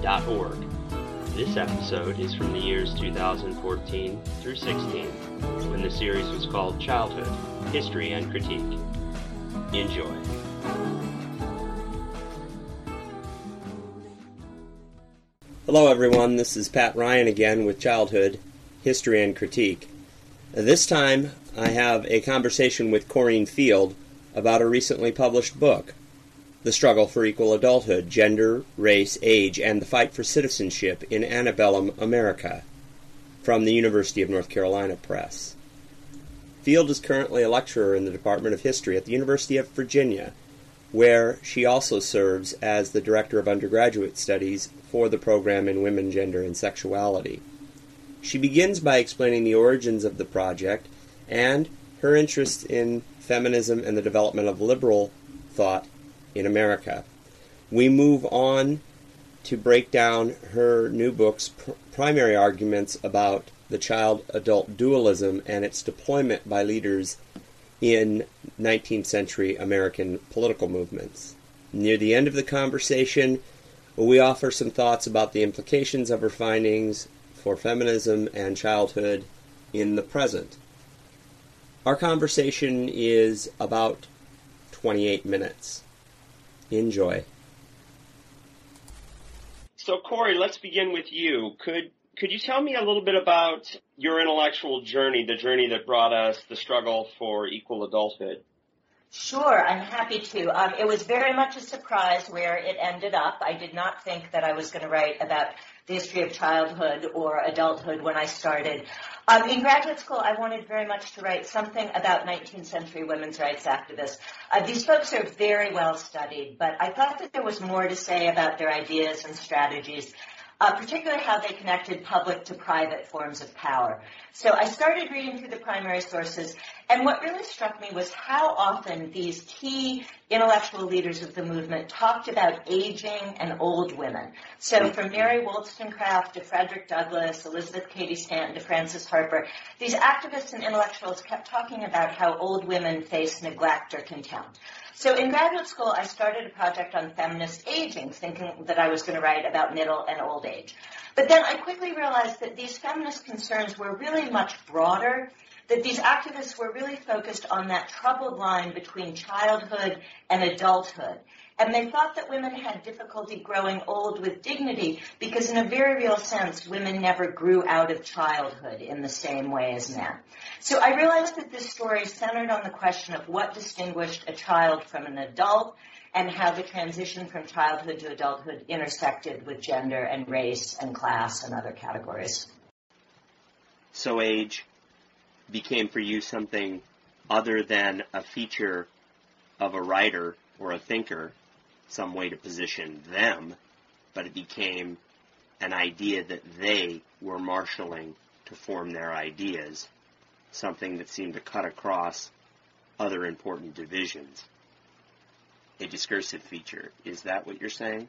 shcy.org. This episode is from the years 2014 through 16, when the series was called Childhood, History and Critique. Enjoy. Hello, everyone. This is Pat Ryan again with Childhood, History and Critique. This time, I have a conversation with Corinne Field about a recently published book, The Struggle for Equal Adulthood Gender, Race, Age, and the Fight for Citizenship in Antebellum America, from the University of North Carolina Press. Field is currently a lecturer in the Department of History at the University of Virginia, where she also serves as the Director of Undergraduate Studies for the program in Women, Gender, and Sexuality. She begins by explaining the origins of the project and her interest in feminism and the development of liberal thought in America. We move on to break down her new book's pr- primary arguments about the child adult dualism and its deployment by leaders in 19th century American political movements. Near the end of the conversation, we offer some thoughts about the implications of her findings for feminism and childhood in the present. Our conversation is about 28 minutes. Enjoy. So, Corey, let's begin with you. Could could you tell me a little bit about your intellectual journey, the journey that brought us the struggle for equal adulthood? Sure, I'm happy to. Um, it was very much a surprise where it ended up. I did not think that I was going to write about the history of childhood or adulthood when I started. Um, in graduate school, I wanted very much to write something about 19th century women's rights activists. Uh, these folks are very well studied, but I thought that there was more to say about their ideas and strategies uh, particularly how they connected public to private forms of power. So I started reading through the primary sources, and what really struck me was how often these key intellectual leaders of the movement talked about aging and old women. So from Mary Wollstonecraft to Frederick Douglass, Elizabeth Cady Stanton to Frances Harper, these activists and intellectuals kept talking about how old women face neglect or contempt. So in graduate school, I started a project on feminist aging, thinking that I was going to write about middle and old age. But then I quickly realized that these feminist concerns were really much broader, that these activists were really focused on that troubled line between childhood and adulthood. And they thought that women had difficulty growing old with dignity because in a very real sense, women never grew out of childhood in the same way as men. So I realized that this story centered on the question of what distinguished a child from an adult and how the transition from childhood to adulthood intersected with gender and race and class and other categories. So age became for you something other than a feature of a writer or a thinker some way to position them, but it became an idea that they were marshaling to form their ideas, something that seemed to cut across other important divisions. A discursive feature. Is that what you're saying?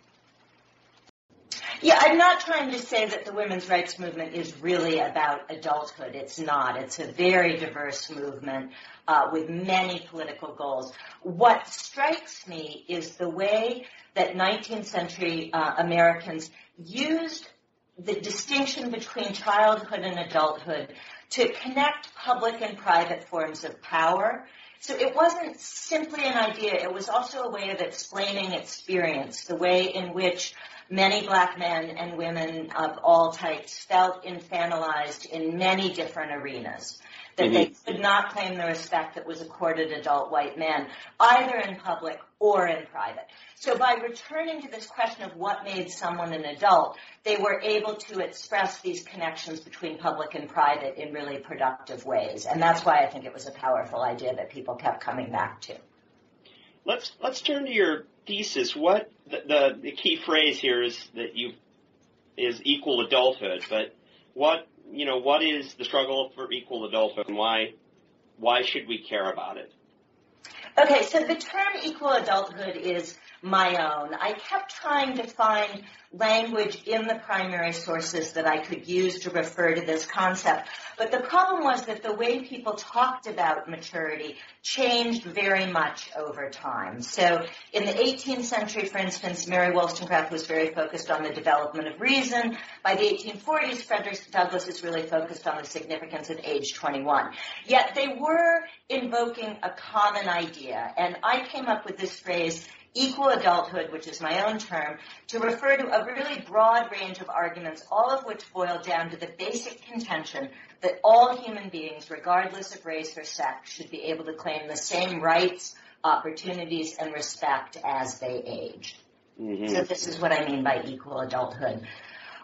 Yeah, I'm not trying to say that the women's rights movement is really about adulthood. It's not. It's a very diverse movement uh, with many political goals. What strikes me is the way that 19th century uh, Americans used the distinction between childhood and adulthood to connect public and private forms of power. So it wasn't simply an idea, it was also a way of explaining experience, the way in which many black men and women of all types felt infantilized in many different arenas. That they could not claim the respect that was accorded adult white men, either in public or in private. So by returning to this question of what made someone an adult, they were able to express these connections between public and private in really productive ways. And that's why I think it was a powerful idea that people kept coming back to. Let's let's turn to your thesis. What the, the, the key phrase here is that you is equal adulthood, but what you know what is the struggle for equal adulthood, and why why should we care about it? Okay, so the term equal adulthood is my own. I kept trying to find language in the primary sources that I could use to refer to this concept. But the problem was that the way people talked about maturity changed very much over time. So in the 18th century, for instance, Mary Wollstonecraft was very focused on the development of reason. By the 1840s, Frederick Douglass is really focused on the significance of age 21. Yet they were invoking a common idea. And I came up with this phrase, equal adulthood, which is my own term, to refer to a really broad range of arguments, all of which boil down to the basic contention that all human beings, regardless of race or sex, should be able to claim the same rights, opportunities, and respect as they age. Mm-hmm. So this is what I mean by equal adulthood.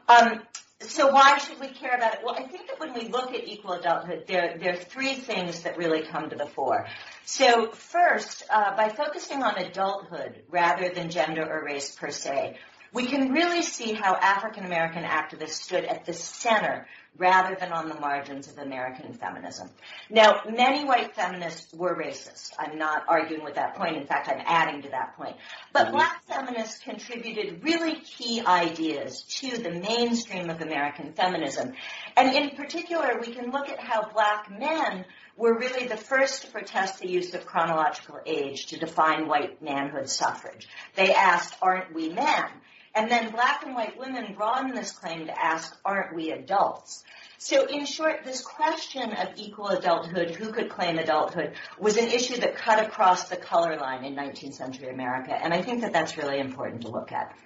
Um, so why should we care about it? Well, I think that when we look at equal adulthood, there, there are three things that really come to the fore. So first, uh, by focusing on adulthood rather than gender or race per se, we can really see how African American activists stood at the center rather than on the margins of American feminism. Now, many white feminists were racist. I'm not arguing with that point. In fact, I'm adding to that point. But mm-hmm. black feminists contributed really key ideas to the mainstream of American feminism. And in particular, we can look at how black men were really the first to protest the use of chronological age to define white manhood suffrage. They asked, aren't we men? And then black and white women broaden this claim to ask, aren't we adults? So in short, this question of equal adulthood, who could claim adulthood, was an issue that cut across the color line in 19th century America. And I think that that's really important to look at.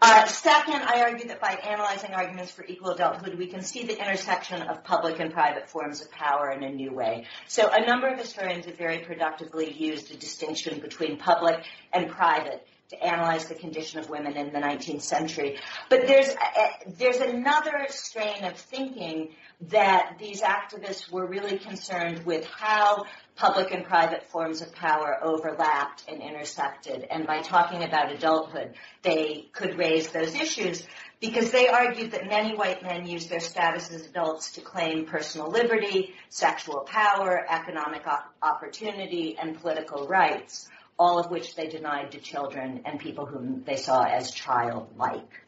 Uh, second, I argue that by analyzing arguments for equal adulthood, we can see the intersection of public and private forms of power in a new way. So a number of historians have very productively used a distinction between public and private to analyze the condition of women in the 19th century. But there's uh, uh, there's another strain of thinking that these activists were really concerned with how public and private forms of power overlapped and intersected. And by talking about adulthood, they could raise those issues because they argued that many white men use their status as adults to claim personal liberty, sexual power, economic opportunity, and political rights all of which they denied to children and people whom they saw as childlike.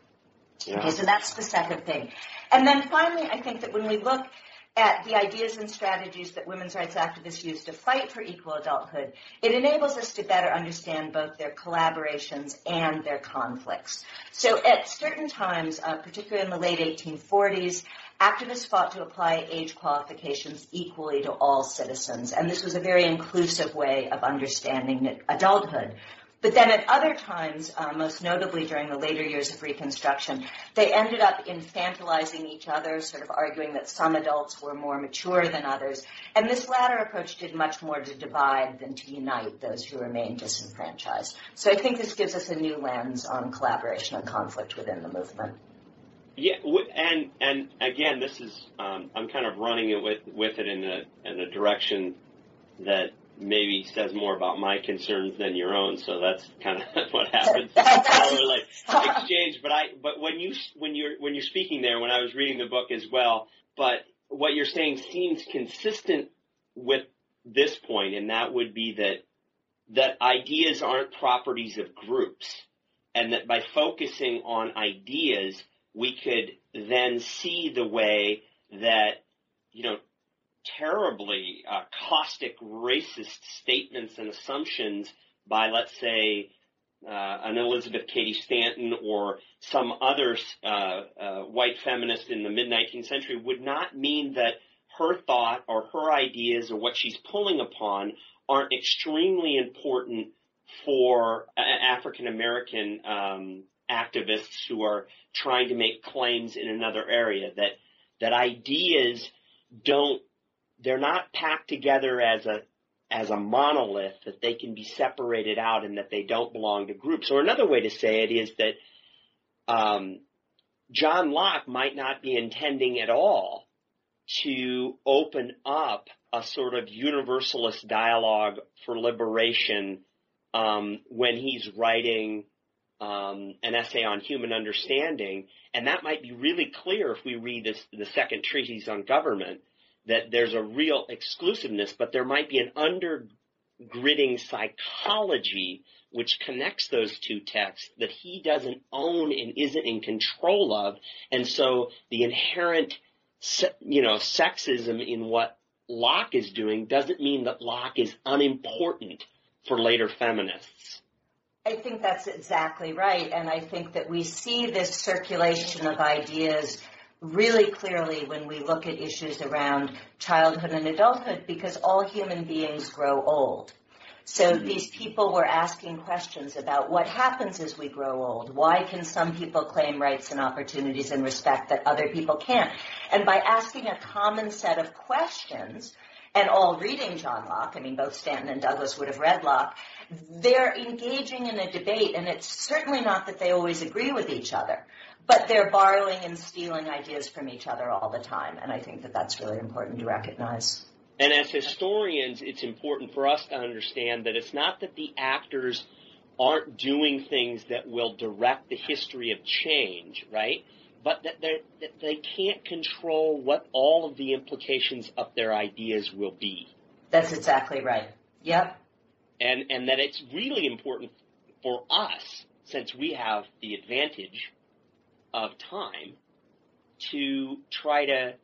Yeah. Okay, so that's the second thing. And then finally, I think that when we look at the ideas and strategies that women's rights activists use to fight for equal adulthood, it enables us to better understand both their collaborations and their conflicts. So at certain times, uh, particularly in the late 1840s, activists fought to apply age qualifications equally to all citizens, and this was a very inclusive way of understanding adulthood. But then at other times, uh, most notably during the later years of Reconstruction, they ended up infantilizing each other, sort of arguing that some adults were more mature than others. And this latter approach did much more to divide than to unite those who remained disenfranchised. So I think this gives us a new lens on collaboration and conflict within the movement. Yeah, and and again, this is um, I'm kind of running it with with it in a in a direction that maybe says more about my concerns than your own. So that's kind of what happens like exchange. But I but when you when you're when you're speaking there, when I was reading the book as well, but what you're saying seems consistent with this point, and that would be that that ideas aren't properties of groups, and that by focusing on ideas we could then see the way that, you know, terribly uh, caustic racist statements and assumptions by, let's say, uh, an Elizabeth Cady Stanton or some other uh, uh white feminist in the mid 19th century would not mean that her thought or her ideas or what she's pulling upon aren't extremely important for African American um, activists who are trying to make claims in another area that that ideas don't they're not packed together as a as a monolith that they can be separated out and that they don't belong to groups. Or another way to say it is that um, John Locke might not be intending at all to open up a sort of universalist dialogue for liberation um, when he's writing um, an essay on human understanding, and that might be really clear if we read this, the second treatise on government, that there's a real exclusiveness, but there might be an undergirding psychology which connects those two texts that he doesn't own and isn't in control of, and so the inherent, you know, sexism in what Locke is doing doesn't mean that Locke is unimportant for later feminists. I think that's exactly right. And I think that we see this circulation of ideas really clearly when we look at issues around childhood and adulthood because all human beings grow old. So mm-hmm. these people were asking questions about what happens as we grow old. Why can some people claim rights and opportunities and respect that other people can't? And by asking a common set of questions, and all reading John Locke, I mean, both Stanton and Douglass would have read Locke, they're engaging in a debate, and it's certainly not that they always agree with each other, but they're borrowing and stealing ideas from each other all the time, and I think that that's really important to recognize. And as historians, it's important for us to understand that it's not that the actors aren't doing things that will direct the history of change, right? But that, that they can't control what all of the implications of their ideas will be. That's exactly right. Yep. And, and that it's really important for us, since we have the advantage of time, to try to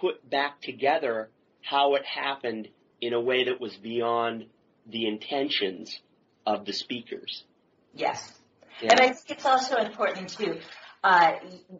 put back together how it happened in a way that was beyond the intentions of the speakers. Yes. Yeah. And I think it's also important to uh,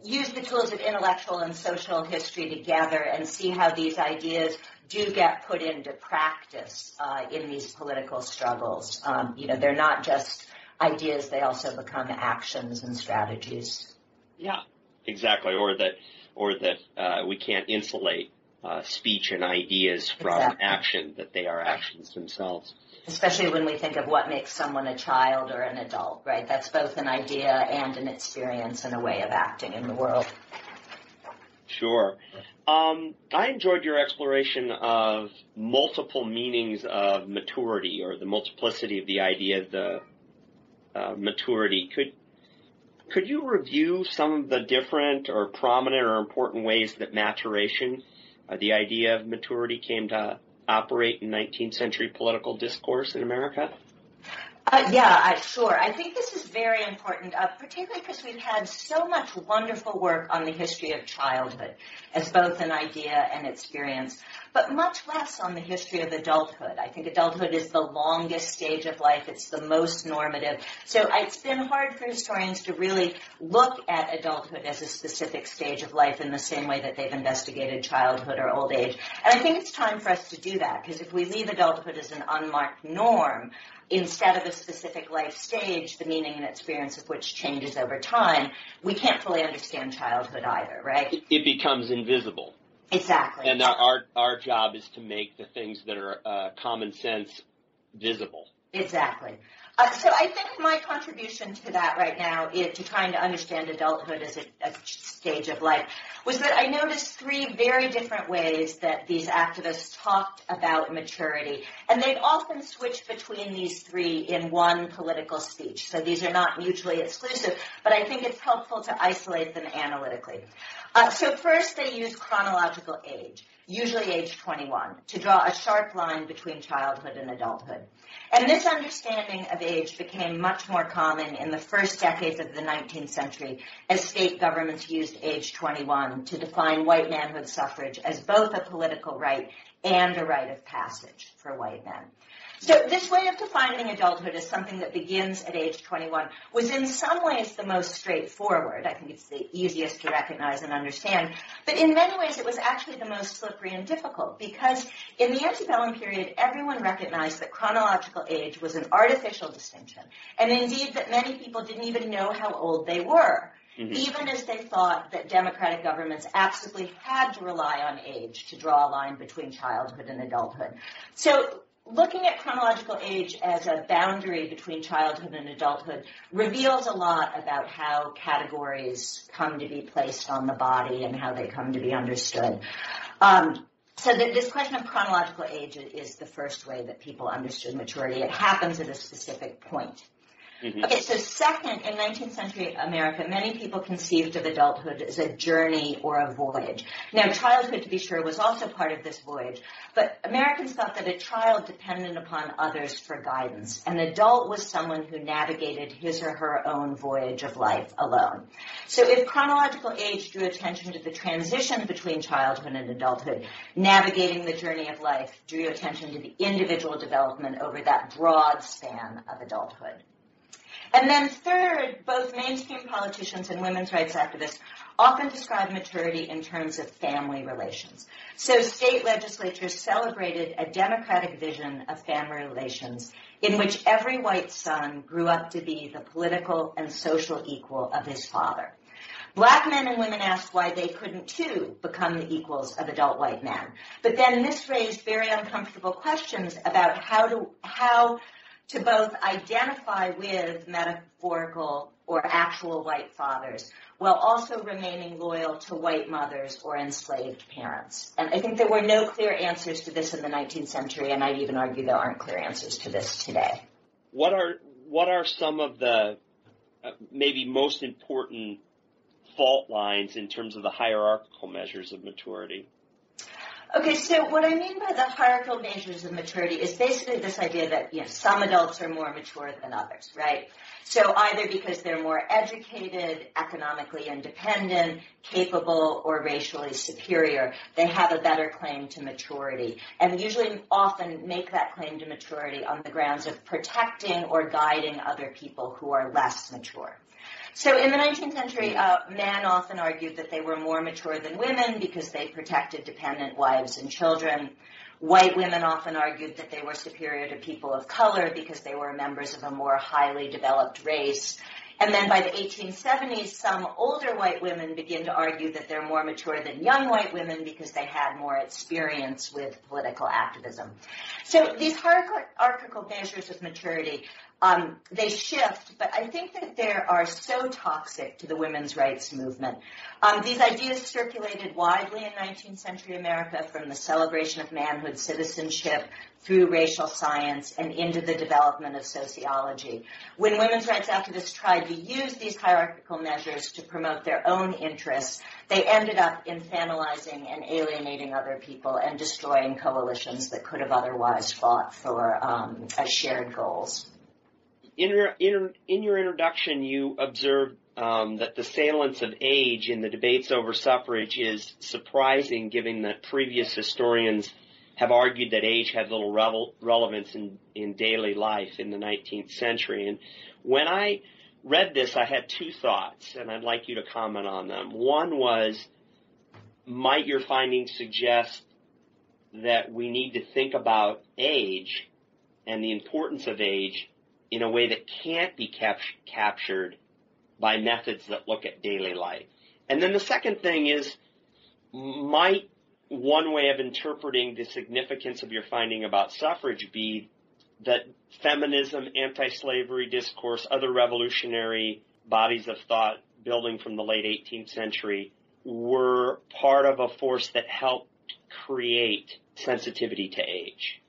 use the tools of intellectual and social history together and see how these ideas do get put into practice uh, in these political struggles. Um, you know, they're not just ideas; they also become actions and strategies. Yeah, exactly. Or that, or that uh, we can't insulate uh, speech and ideas from exactly. action, that they are actions themselves. Especially when we think of what makes someone a child or an adult, right? That's both an idea and an experience and a way of acting in the world. Sure. Um, I enjoyed your exploration of multiple meanings of maturity or the multiplicity of the idea of the uh, maturity. Could could you review some of the different or prominent or important ways that maturation uh, the idea of maturity came to operate in 19th century political discourse in America? Uh, yeah, I, sure. I think this is very important, uh, particularly because we've had so much wonderful work on the history of childhood as both an idea and experience, but much less on the history of adulthood. I think adulthood is the longest stage of life. It's the most normative. So it's been hard for historians to really look at adulthood as a specific stage of life in the same way that they've investigated childhood or old age. And I think it's time for us to do that because if we leave adulthood as an unmarked norm, instead of a specific life stage, the meaning and experience of which changes over time, we can't fully understand childhood either, right? It becomes invisible. Exactly. And our, our, our job is to make the things that are uh, common sense visible. Exactly. Uh, so I think my contribution to that right now is to trying to understand adulthood as a, a, stage of life was that I noticed three very different ways that these activists talked about maturity. And they'd often switch between these three in one political speech. So these are not mutually exclusive, but I think it's helpful to isolate them analytically. Uh, so first they use chronological age, usually age 21, to draw a sharp line between childhood and adulthood. And this understanding of age became much more common in the first decades of the 19th century as state governments used age 21 to define white manhood suffrage as both a political right and a rite of passage for white men. So this way of defining adulthood as something that begins at age 21 was in some ways the most straightforward. I think it's the easiest to recognize and understand. But in many ways it was actually the most slippery and difficult because in the antebellum period everyone recognized that chronological age was an artificial distinction. And indeed that many people didn't even know how old they were. Mm-hmm. even as they thought that democratic governments absolutely had to rely on age to draw a line between childhood and adulthood. So looking at chronological age as a boundary between childhood and adulthood reveals a lot about how categories come to be placed on the body and how they come to be understood. Um, so the, this question of chronological age is the first way that people understood maturity. It happens at a specific point. Mm-hmm. Okay, so second, in 19th century America, many people conceived of adulthood as a journey or a voyage. Now, childhood, to be sure, was also part of this voyage, but Americans thought that a child depended upon others for guidance. An adult was someone who navigated his or her own voyage of life alone. So if chronological age drew attention to the transition between childhood and adulthood, navigating the journey of life drew attention to the individual development over that broad span of adulthood. And then third, both mainstream politicians and women's rights activists often describe maturity in terms of family relations. So state legislatures celebrated a democratic vision of family relations in which every white son grew up to be the political and social equal of his father. Black men and women asked why they couldn't too become the equals of adult white men. But then this raised very uncomfortable questions about how to, how to both identify with metaphorical or actual white fathers while also remaining loyal to white mothers or enslaved parents. And I think there were no clear answers to this in the 19th century, and I'd even argue there aren't clear answers to this today. What are what are some of the uh, maybe most important fault lines in terms of the hierarchical measures of maturity? Okay, so what I mean by the hierarchical measures of maturity is basically this idea that you know some adults are more mature than others, right? So either because they're more educated, economically independent, capable, or racially superior, they have a better claim to maturity, and usually often make that claim to maturity on the grounds of protecting or guiding other people who are less mature. So in the 19th century, uh, men often argued that they were more mature than women because they protected dependent wives and children. White women often argued that they were superior to people of color because they were members of a more highly developed race. And then by the 1870s, some older white women begin to argue that they're more mature than young white women because they had more experience with political activism. So these hierarchical measures of maturity um, they shift, but I think that they are so toxic to the women's rights movement. Um, these ideas circulated widely in 19th century America from the celebration of manhood citizenship through racial science and into the development of sociology. When women's rights activists tried to use these hierarchical measures to promote their own interests, they ended up infantilizing and alienating other people and destroying coalitions that could have otherwise fought for um, shared goals in your, in, in your introduction, you observed um, that the salience of age in the debates over suffrage is surprising, given that previous historians have argued that age had little revel- relevance in, in daily life in the 19th century. And when I read this, I had two thoughts, and I'd like you to comment on them. One was, might your findings suggest that we need to think about age and the importance of age in a way that can't be cap- captured by methods that look at daily life. And then the second thing is, might one way of interpreting the significance of your finding about suffrage be that feminism, anti-slavery discourse, other revolutionary bodies of thought building from the late 18th century were part of a force that helped create sensitivity to age?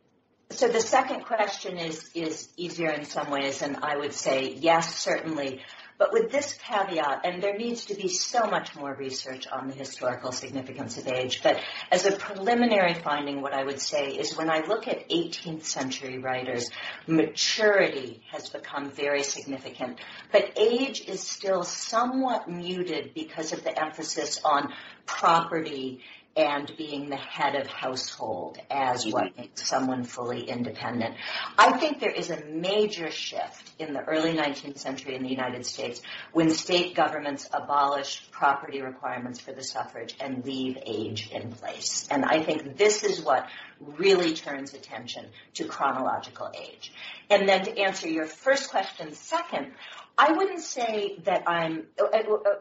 So the second question is, is easier in some ways, and I would say yes, certainly. But with this caveat, and there needs to be so much more research on the historical significance of age, but as a preliminary finding, what I would say is when I look at 18th century writers, maturity has become very significant. But age is still somewhat muted because of the emphasis on property and being the head of household as what mm-hmm. makes someone fully independent. I think there is a major shift in the early 19th century in the United States when state governments abolish property requirements for the suffrage and leave age in place. And I think this is what really turns attention to chronological age. And then to answer your first question second, I wouldn't say that I'm, uh, uh, uh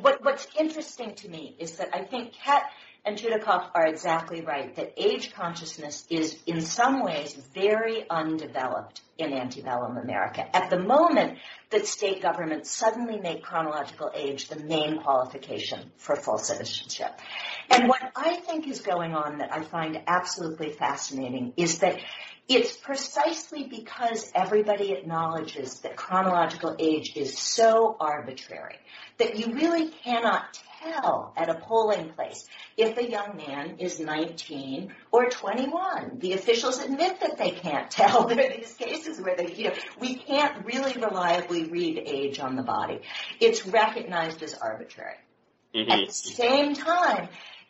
what, what's interesting to me is that I think Kett and Chudacoff are exactly right that age consciousness is in some ways very undeveloped in antebellum America. At the moment that state governments suddenly make chronological age the main qualification for full citizenship. And what I think is going on that I find absolutely fascinating is that It's precisely because everybody acknowledges that chronological age is so arbitrary that you really cannot tell at a polling place if a young man is 19 or 21. The officials admit that they can't tell. There are these cases where they, you know, we can't really reliably read age on the body. It's recognized as arbitrary. Mm-hmm. At the same time,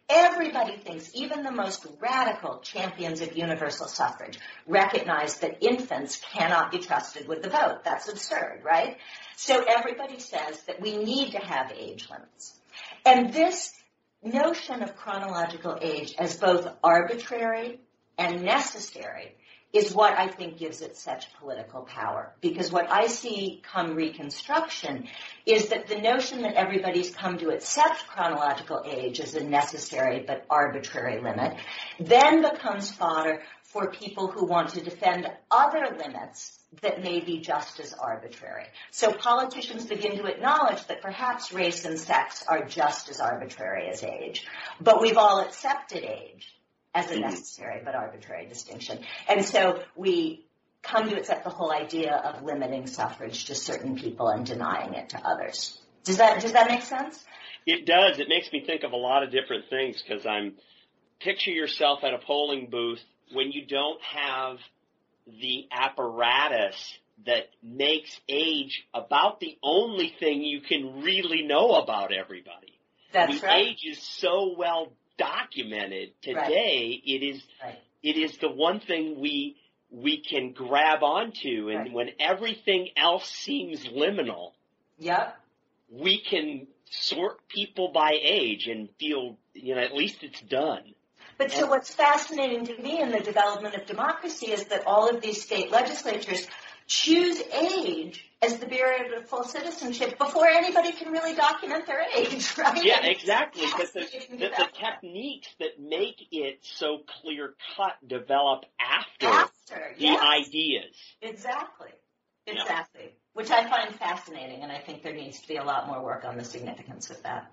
Everybody thinks, even the most radical champions of universal suffrage, recognize that infants cannot be trusted with the vote. That's absurd, right? So everybody says that we need to have age limits. And this notion of chronological age as both arbitrary and necessary is what I think gives it such political power. Because what I see come Reconstruction is that the notion that everybody's come to accept chronological age as a necessary but arbitrary limit then becomes fodder for people who want to defend other limits that may be just as arbitrary. So politicians begin to acknowledge that perhaps race and sex are just as arbitrary as age. But we've all accepted age as a necessary but arbitrary distinction. And so we come to accept the whole idea of limiting suffrage to certain people and denying it to others. Does that does that make sense? It does. It makes me think of a lot of different things because I'm picture yourself at a polling booth when you don't have the apparatus that makes age about the only thing you can really know about everybody. That's the right. age is so well documented today. Right. It is right. it is the one thing we we can grab onto, and when everything else seems liminal, yep, we can sort people by age and feel you know at least it's done. But so what's fascinating to me in the development of democracy is that all of these state legislatures choose age as the barrier to full citizenship before anybody can really document their age, right? Yeah, exactly. Because the, the, the, techniques that make it so clear cut develop after, after the yes. ideas. Exactly. Exactly. Yeah. Which I find fascinating, and I think there needs to be a lot more work on the significance of that.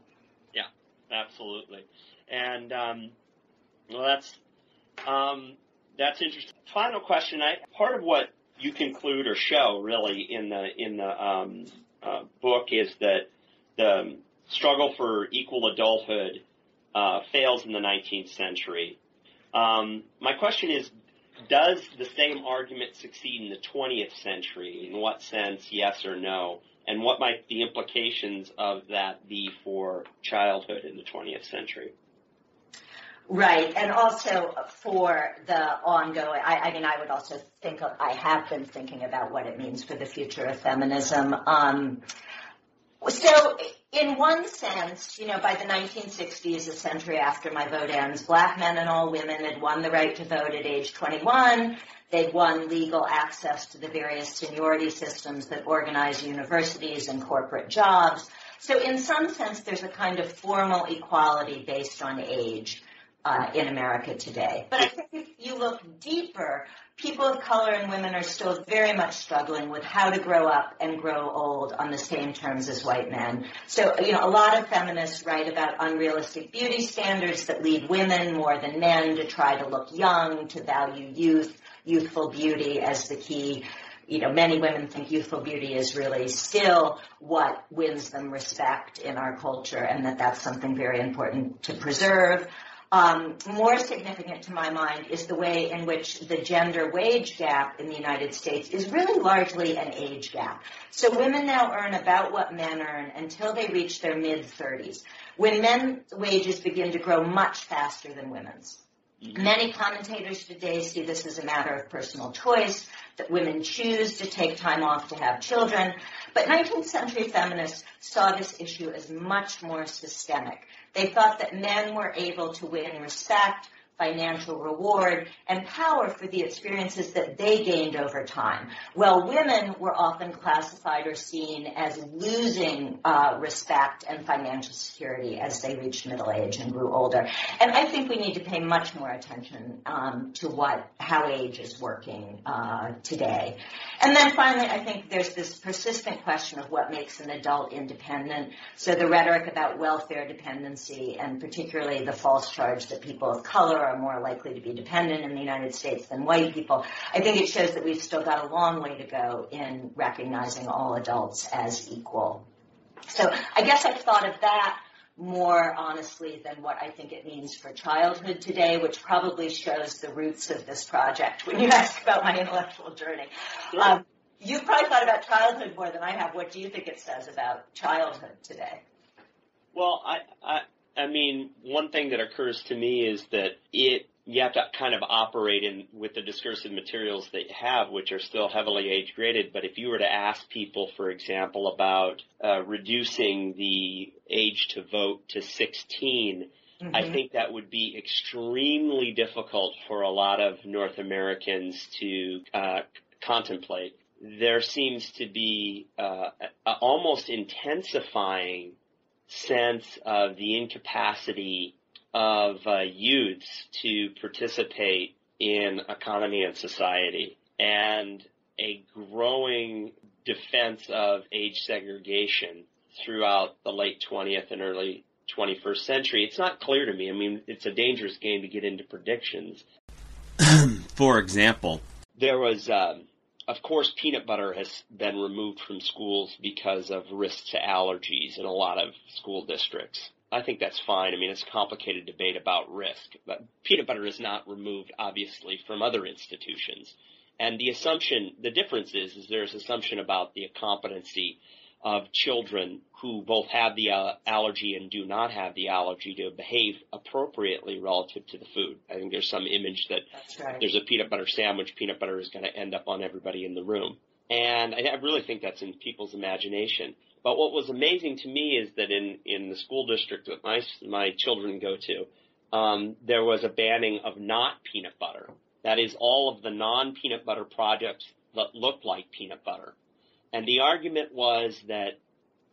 Yeah, absolutely. And um, well, that's um, that's interesting. Final question. I part of what you conclude or show really in the in the um, uh, book is that the struggle for equal adulthood uh, fails in the 19th century. Um, my question is, does the same argument succeed in the 20th century? In what sense, yes or no? And what might the implications of that be for childhood in the 20th century? Right, and also for the ongoing, I, I, mean, I would also think, of, I have been thinking about what it means for the future of feminism. Um, so, in one sense, you know, by the 1960s, a century after my vote ends, black men and all women had won the right to vote at age 21. They'd won legal access to the various seniority systems that organize universities and corporate jobs. So in some sense, there's a kind of formal equality based on age uh, in America today. But I think if you look deeper, people of color and women are still very much struggling with how to grow up and grow old on the same terms as white men. So, you know, a lot of feminists write about unrealistic beauty standards that lead women more than men to try to look young, to value youth, youthful beauty as the key you know, many women think youthful beauty is really still what wins them respect in our culture and that that's something very important to preserve. Um, more significant to my mind is the way in which the gender wage gap in the United States is really largely an age gap. So women now earn about what men earn until they reach their mid 30s, when men's wages begin to grow much faster than women's. Many commentators today see this as a matter of personal choice, that women choose to take time off to have children. But 19th century feminists saw this issue as much more systemic. They thought that men were able to win respect, financial reward, and power for the experiences that they gained over time. Well, women were often classified or seen as losing uh, respect and financial security as they reached middle age and grew older. And I think we need to pay much more attention um, to what how age is working uh, today. And then finally, I think there's this persistent question of what makes an adult independent. So the rhetoric about welfare dependency and particularly the false charge that people of color are more likely to be dependent in the United States than white people. I think it shows that we've still got a long way to go in recognizing all adults as equal. So I guess I've thought of that more honestly than what I think it means for childhood today, which probably shows the roots of this project when you ask about my intellectual journey. Um, you've probably thought about childhood more than I have. What do you think it says about childhood today? Well, I, I, I mean, one thing that occurs to me is that it you have to kind of operate in with the discursive materials that you have, which are still heavily age graded. But if you were to ask people, for example, about uh, reducing the age to vote to 16, mm-hmm. I think that would be extremely difficult for a lot of North Americans to uh, contemplate. There seems to be uh, a, almost intensifying sense of the incapacity of uh, youths to participate in economy and society and a growing defense of age segregation throughout the late 20th and early 21st century. It's not clear to me. I mean, it's a dangerous game to get into predictions. For example, there was, um, of course, peanut butter has been removed from schools because of risk to allergies in a lot of school districts. I think that's fine. I mean, it's a complicated debate about risk, but peanut butter is not removed, obviously, from other institutions. And the assumption, the difference is, is there's assumption about the competency of children who both have the uh, allergy and do not have the allergy to behave appropriately relative to the food. I think there's some image that right. there's a peanut butter sandwich, peanut butter is going to end up on everybody in the room. And I, I really think that's in people's imagination. But what was amazing to me is that in, in the school district that my, my children go to, um, there was a banning of not peanut butter. That is all of the non-peanut butter products that looked like peanut butter. And the argument was that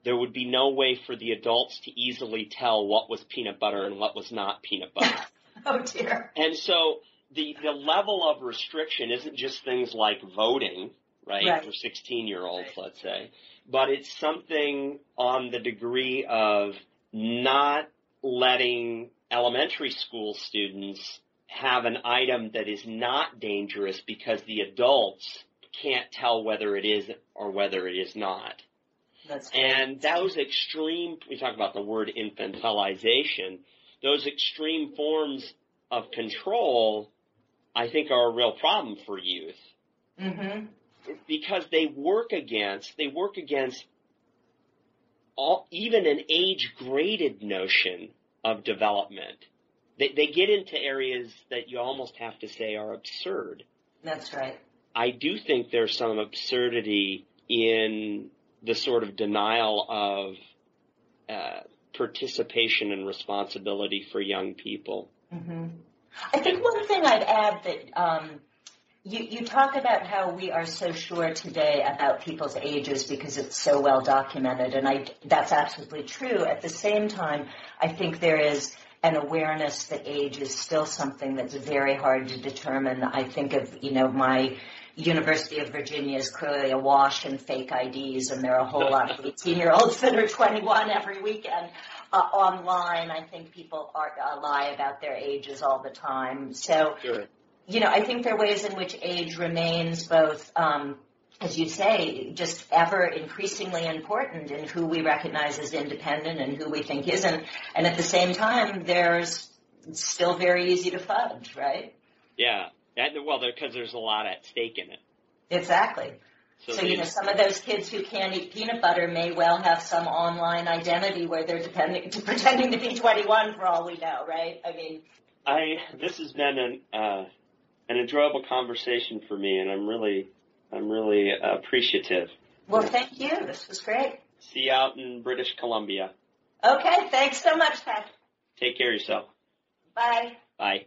there would be no way for the adults to easily tell what was peanut butter and what was not peanut butter. oh dear. And so the, the level of restriction isn't just things like voting, right, right. for 16 year olds, right. let's say, but it's something on the degree of not letting elementary school students have an item that is not dangerous because the adults can't tell whether it is or whether it is not. That's and those extreme, we talk about the word infantilization, those extreme forms of control, I think are a real problem for youth. Mm-hmm because they work against they work against all, even an age graded notion of development. They, they get into areas that you almost have to say are absurd. That's right. I do think there's some absurdity in the sort of denial of uh, participation and responsibility for young people. Mm-hmm. I think one thing I'd add that um, you, you talk about how we are so sure today about people's ages because it's so well documented, and I, that's absolutely true. At the same time, I think there is an awareness that age is still something that's very hard to determine. I think of, you know, my University of Virginia is clearly awash in fake IDs, and there are a whole lot of 18 year olds that are 21 every weekend. Uh, online, I think people are, uh, lie about their ages all the time. So sure you know, I think there are ways in which age remains both, um, as you say, just ever increasingly important in who we recognize as independent and who we think isn't. And at the same time, there's still very easy to fudge, right? Yeah. That, well, because there's a lot at stake in it. Exactly. So, so you know, some of those kids who can't eat peanut butter may well have some online identity where they're depending, pretending to be 21 for all we know, right? I mean, I this has been an uh, an enjoyable conversation for me, and I'm really, I'm really appreciative. Well, thank you. This was great. See you out in British Columbia. Okay, thanks so much, Pat. Take care of yourself. Bye. Bye.